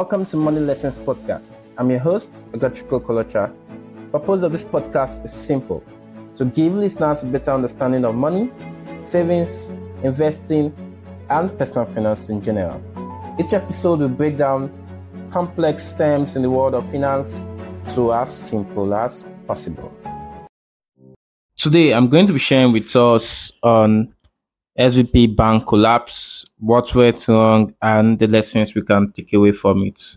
Welcome to Money Lessons Podcast. I'm your host, Agachiko Kolocha. Purpose of this podcast is simple to give listeners a better understanding of money, savings, investing, and personal finance in general. Each episode will break down complex terms in the world of finance to as simple as possible. Today, I'm going to be sharing with us on SVB bank collapse, what went wrong, and the lessons we can take away from it.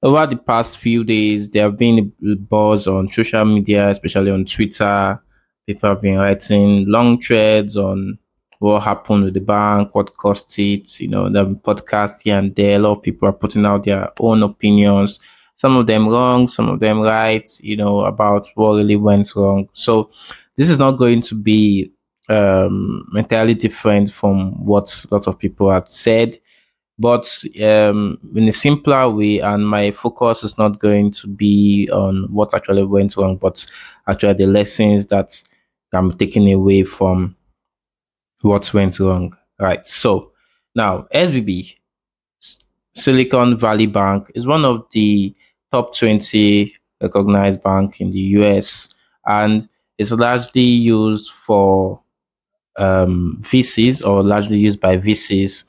Over the past few days, there have been a buzz on social media, especially on Twitter. People have been writing long threads on what happened with the bank, what caused it. You know, the podcast here and there. A lot of people are putting out their own opinions. Some of them wrong, some of them right. You know about what really went wrong. So this is not going to be um, entirely different from what a lot of people have said, but um, in a simpler way. And my focus is not going to be on what actually went wrong, but actually the lessons that I'm taking away from what went wrong. Right. So now SVB, Silicon Valley Bank, is one of the top 20 recognized bank in the US and it's largely used for um, VCs or largely used by VCs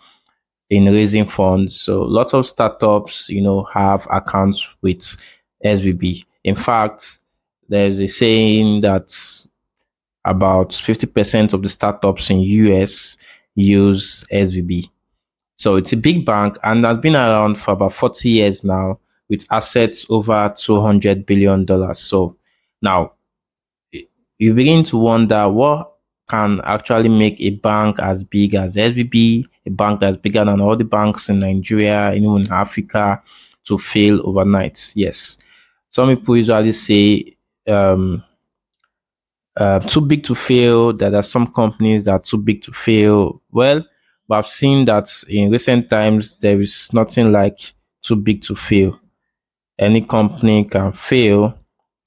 in raising funds. So lots of startups, you know, have accounts with SVB. In fact, there's a saying that about 50% of the startups in US use SVB. So it's a big bank and has been around for about 40 years now with assets over 200 billion dollars. So now you begin to wonder what can actually make a bank as big as SVB, a bank that's bigger than all the banks in Nigeria, even in Africa, to fail overnight. Yes. Some people usually say um, uh, too big to fail, that there are some companies that are too big to fail. Well, but I've seen that in recent times, there is nothing like too big to fail. Any company can fail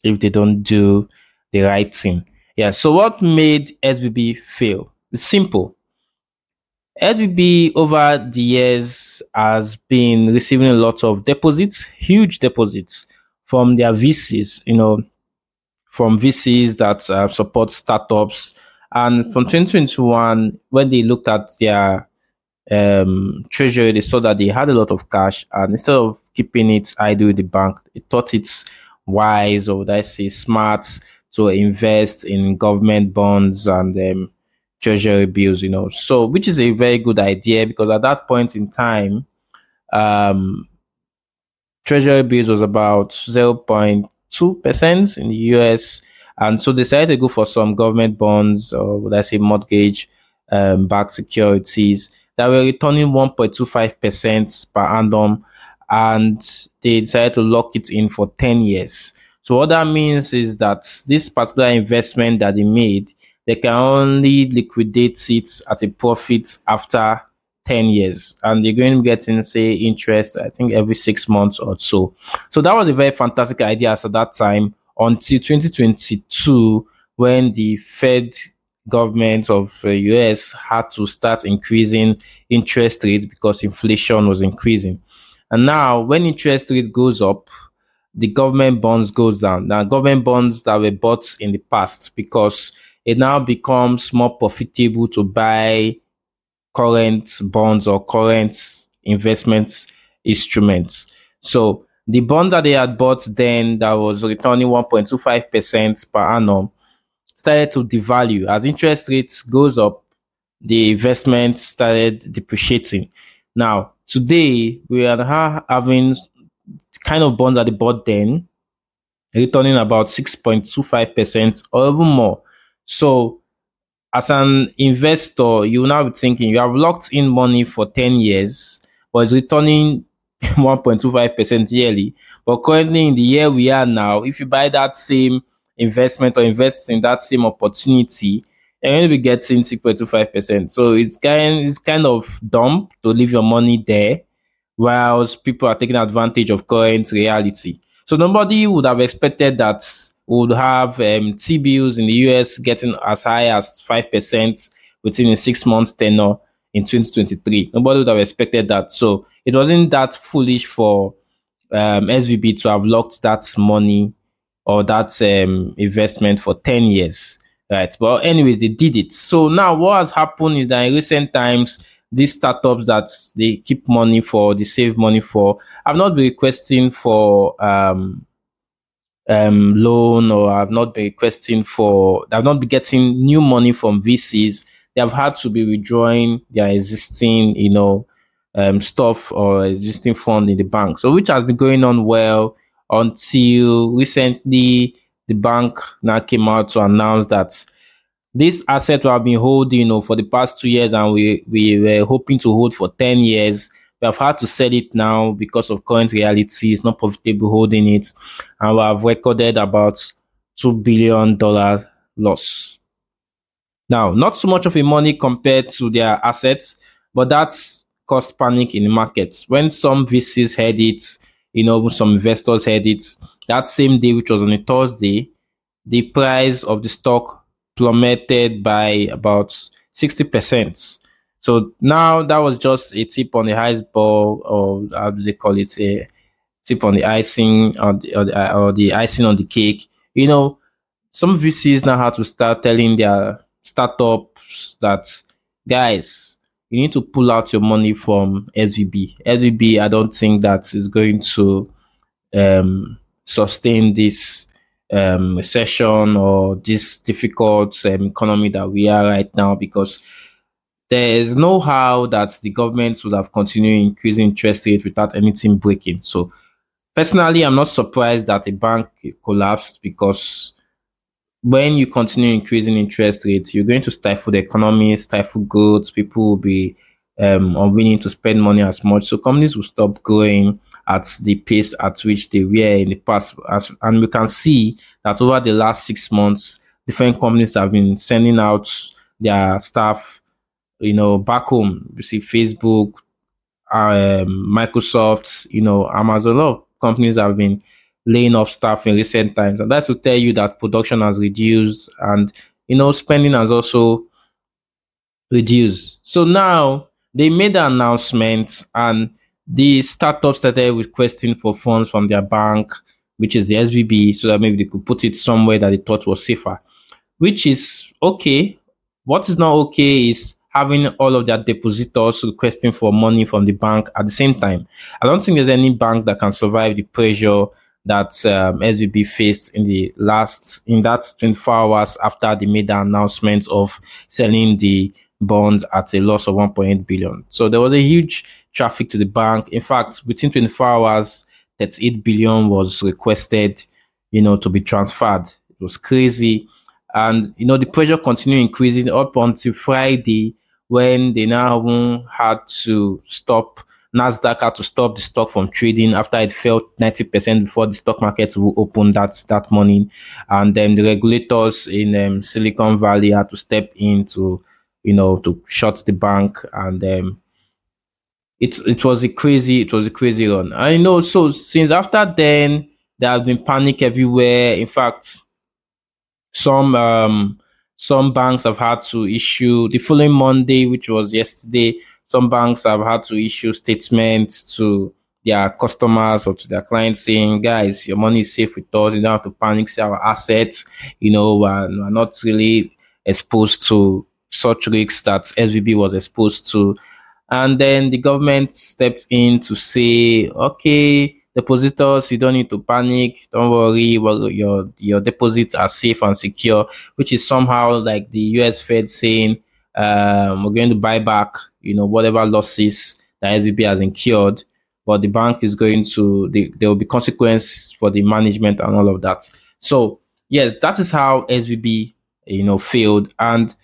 if they don't do the right thing. Yeah. So what made SVB fail? It's simple. SVB over the years has been receiving a lot of deposits, huge deposits from their VCs, you know, from VCs that uh, support startups. And from 2021, when they looked at their um, treasury, they saw that they had a lot of cash. And instead of keeping it idle with the bank, they thought it's wise or would I say smart to invest in government bonds and um, treasury bills, you know. So, which is a very good idea because at that point in time, um, treasury bills was about 0.2% in the US. And so they decided to go for some government bonds or would I say mortgage um, backed securities that were returning 1.25% per annum. And they decided to lock it in for 10 years. So what that means is that this particular investment that they made, they can only liquidate it at a profit after 10 years. And they're going to be getting say interest i think every six months or so. So that was a very fantastic idea at that time until 2022 when the fed government of the us had to start increasing interest rates because inflation was increasing. And now when interest rate goes up the government bonds goes down. Now, government bonds that were bought in the past because it now becomes more profitable to buy current bonds or current investment instruments. So the bond that they had bought then that was returning 1.25% per annum started to devalue. As interest rates goes up, the investment started depreciating. Now, today we are having kind of bonds at the bought then, returning about 6.25% or even more. So, as an investor, you now be thinking you have locked in money for 10 years, but it's returning 1.25% yearly. But currently, in the year we are now, if you buy that same investment or invest in that same opportunity, you're going to be getting 6.25%. So it's kind, it's kind of dumb to leave your money there whilst people are taking advantage of current reality. So nobody would have expected that would have um, T bills in the US getting as high as 5% within a six months tenure in 2023. Nobody would have expected that. So it wasn't that foolish for um, SVB to have locked that money or that um, investment for 10 years. Right. But anyways, they did it. So now what has happened is that in recent times, these startups that they keep money for, they save money for, I've not been requesting for um, um, loan or I've not been requesting for, I've not been getting new money from VCs. They have had to be withdrawing their existing, you know, um, stuff or existing fund in the bank. So which has been going on well until recently the bank now came out to announce that this asset we have been holding you know, for the past two years and we, we were hoping to hold for 10 years. We have had to sell it now because of current reality. It's not profitable holding it. And we have recorded about $2 billion loss. Now, not so much of a money compared to their assets, but that's caused panic in the market. When some VCs had it, you know, some investors had it, that same day, which was on a Thursday, the price of the stock plummeted by about 60%. So now that was just a tip on the iceberg, or how do they call it? A tip on the icing, or the, or the, or the icing on the cake. You know, some VCs now have to start telling their startups that, guys, you need to pull out your money from SVB. SVB, I don't think that is going to um, sustain this um, recession or this difficult um, economy that we are right now because there is no how that the government would have continued increasing interest rates without anything breaking. So personally, I'm not surprised that a bank collapsed because when you continue increasing interest rates, you're going to stifle the economy, stifle goods. People will be um, unwilling to spend money as much. So companies will stop growing at the pace at which they were in the past. As, and we can see that over the last six months, different companies have been sending out their staff, you know, back home. You see Facebook, um, Microsoft, you know, Amazon. A lot of companies have been laying off staff in recent times. And that's to tell you that production has reduced and, you know, spending has also reduced. So now they made the announcement and the startup started requesting for funds from their bank, which is the SVB, so that maybe they could put it somewhere that they thought was safer, which is okay. What is not okay is having all of their depositors requesting for money from the bank at the same time. I don't think there's any bank that can survive the pressure that um, SVB faced in the last in that 24 hours after they made the announcement of selling the bonds at a loss of 1.8 billion. So there was a huge traffic to the bank. In fact, within 24 hours, that 8 billion was requested, you know, to be transferred. It was crazy. And, you know, the pressure continued increasing up until Friday when they now had to stop, NASDAQ had to stop the stock from trading after it fell 90% before the stock market will open that, that morning. And then the regulators in um, Silicon Valley had to step in to, you know, to shut the bank and um, it it was a crazy it was a crazy run. I know. So since after then, there has been panic everywhere. In fact, some um some banks have had to issue the following Monday, which was yesterday. Some banks have had to issue statements to their customers or to their clients saying, guys, your money is safe with us. You don't have to panic, sell our assets. You know, we're, we're not really exposed to such risks that SVB was exposed to. And then the government stepped in to say, okay, depositors, you don't need to panic. Don't worry. Well, your, your deposits are safe and secure, which is somehow like the US Fed saying, um, we're going to buy back, you know, whatever losses that SVB has incurred, but the bank is going to, the, there will be consequences for the management and all of that. So yes, that is how SVB, you know, failed. And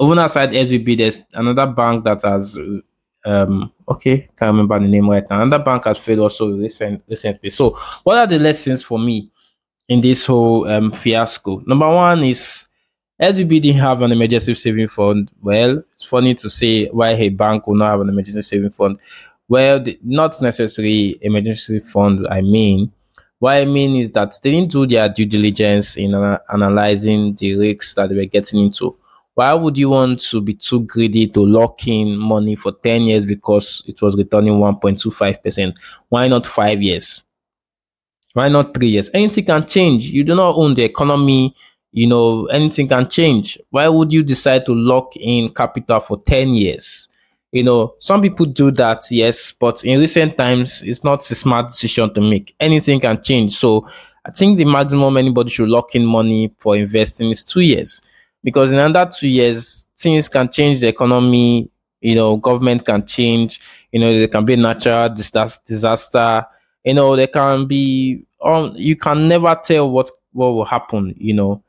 even outside SVB, there's another bank that has um okay, can't remember the name right now. Another bank has failed also recent, recently. So what are the lessons for me in this whole um fiasco? Number one is SVB didn't have an emergency saving fund. Well, it's funny to say why a bank will not have an emergency saving fund. Well, the, not necessarily emergency fund. I mean, what I mean is that they didn't do their due diligence in uh, analyzing the risks that they were getting into why would you want to be too greedy to lock in money for 10 years because it was returning 1.25%? Why not five years? Why not three years? Anything can change. You do not own the economy. You know, anything can change. Why would you decide to lock in capital for 10 years? You know, some people do that, yes, but in recent times, it's not a smart decision to make. Anything can change. So I think the maximum anybody should lock in money for investing is two years because in under two years, things can change the economy. You know, government can change. You know, there can be natural disaster. You know, there can be. Um, you can never tell what what will happen. You know,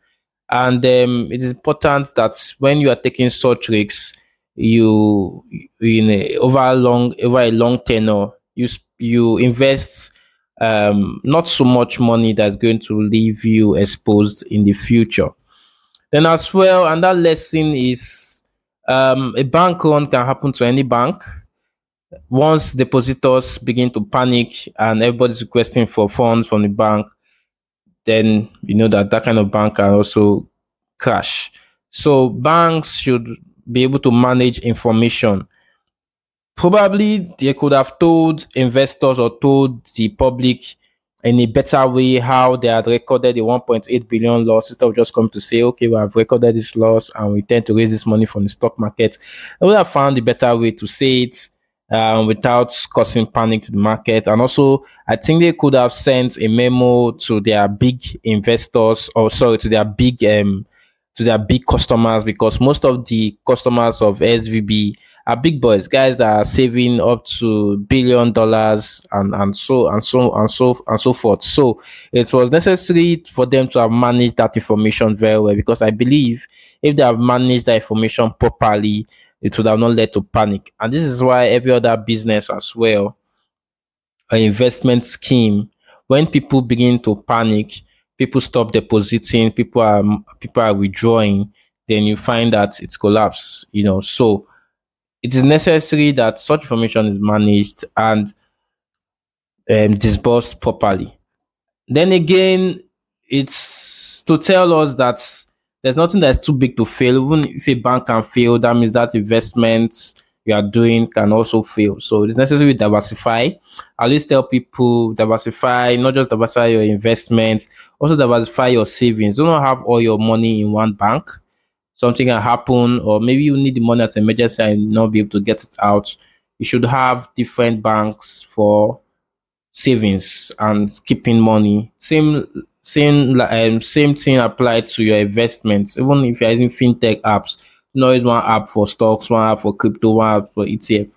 and um, it is important that when you are taking such risks, you in a, over a long over a long tenure, you you invest um, not so much money that's going to leave you exposed in the future. Then as well, and that lesson is um, a bank run can happen to any bank. Once depositors begin to panic and everybody's requesting for funds from the bank, then you know that that kind of bank can also crash. So banks should be able to manage information. Probably they could have told investors or told the public in a better way how they had recorded the 1.8 billion loss instead of just coming to say, okay, we have recorded this loss and we tend to raise this money from the stock market. I would have found a better way to say it um, without causing panic to the market. And also, I think they could have sent a memo to their big investors or sorry, to their big, um, to their big customers because most of the customers of SVB are big boys, guys that are saving up to billion dollars and, and so and so and so and so forth. So it was necessary for them to have managed that information very well because I believe if they have managed that information properly, it would have not led to panic. And this is why every other business as well, an investment scheme, when people begin to panic, people stop depositing, people are people are withdrawing, then you find that it's collapsed. You know, so it is necessary that such information is managed and um, disbursed properly. Then again, it's to tell us that there's nothing that's too big to fail. Even if a bank can fail, that means that investments you are doing can also fail. So it's necessary to diversify. At least tell people diversify, not just diversify your investments, also diversify your savings. Do not have all your money in one bank something can happen, or maybe you need the money as an emergency and not be able to get it out, you should have different banks for savings and keeping money. Same same um, same thing applied to your investments. Even if you're using fintech apps, you know, one app for stocks, one app for crypto, one app for ETF.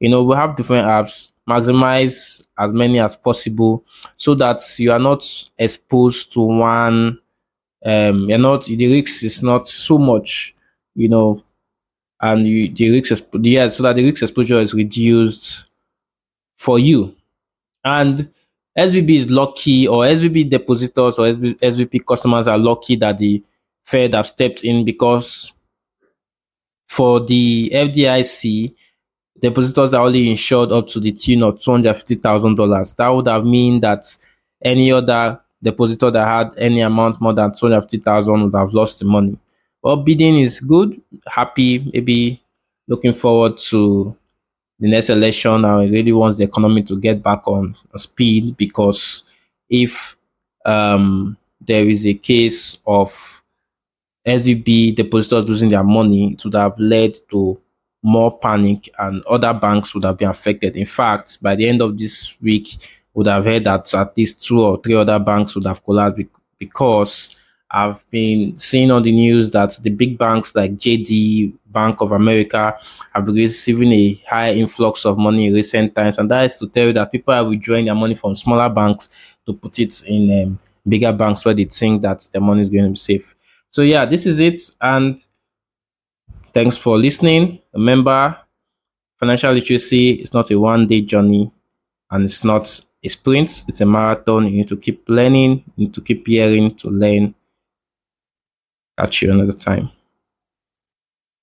You know, we have different apps. Maximize as many as possible so that you are not exposed to one um, you're not the risk is not so much, you know, and you, the risk yeah, so that the risk exposure is reduced for you. And SVB is lucky, or SVB depositors or SVB customers are lucky that the Fed have stepped in because for the FDIC, depositors are only insured up to the tune of two hundred fifty thousand dollars. That would have mean that any other depositor that had any amount more than 250,000 would have lost the money. Well, Biden is good. Happy, maybe looking forward to the next election. I really want the economy to get back on speed because if um, there is a case of SVB depositors losing their money, it would have led to more panic and other banks would have been affected. In fact, by the end of this week, would have heard that at least two or three other banks would have collapsed because I've been seeing on the news that the big banks like JP, Bank of America, have been receiving a high influx of money in recent times. And that is to tell you that people are withdrawing their money from smaller banks to put it in um, bigger banks where they think that their money is going to be safe. So, yeah, this is it. And thanks for listening. Remember, financial literacy is not a one day journey and it's not a sprint, it's a marathon. You need to keep learning, you need to keep hearing to learn. Catch you another time.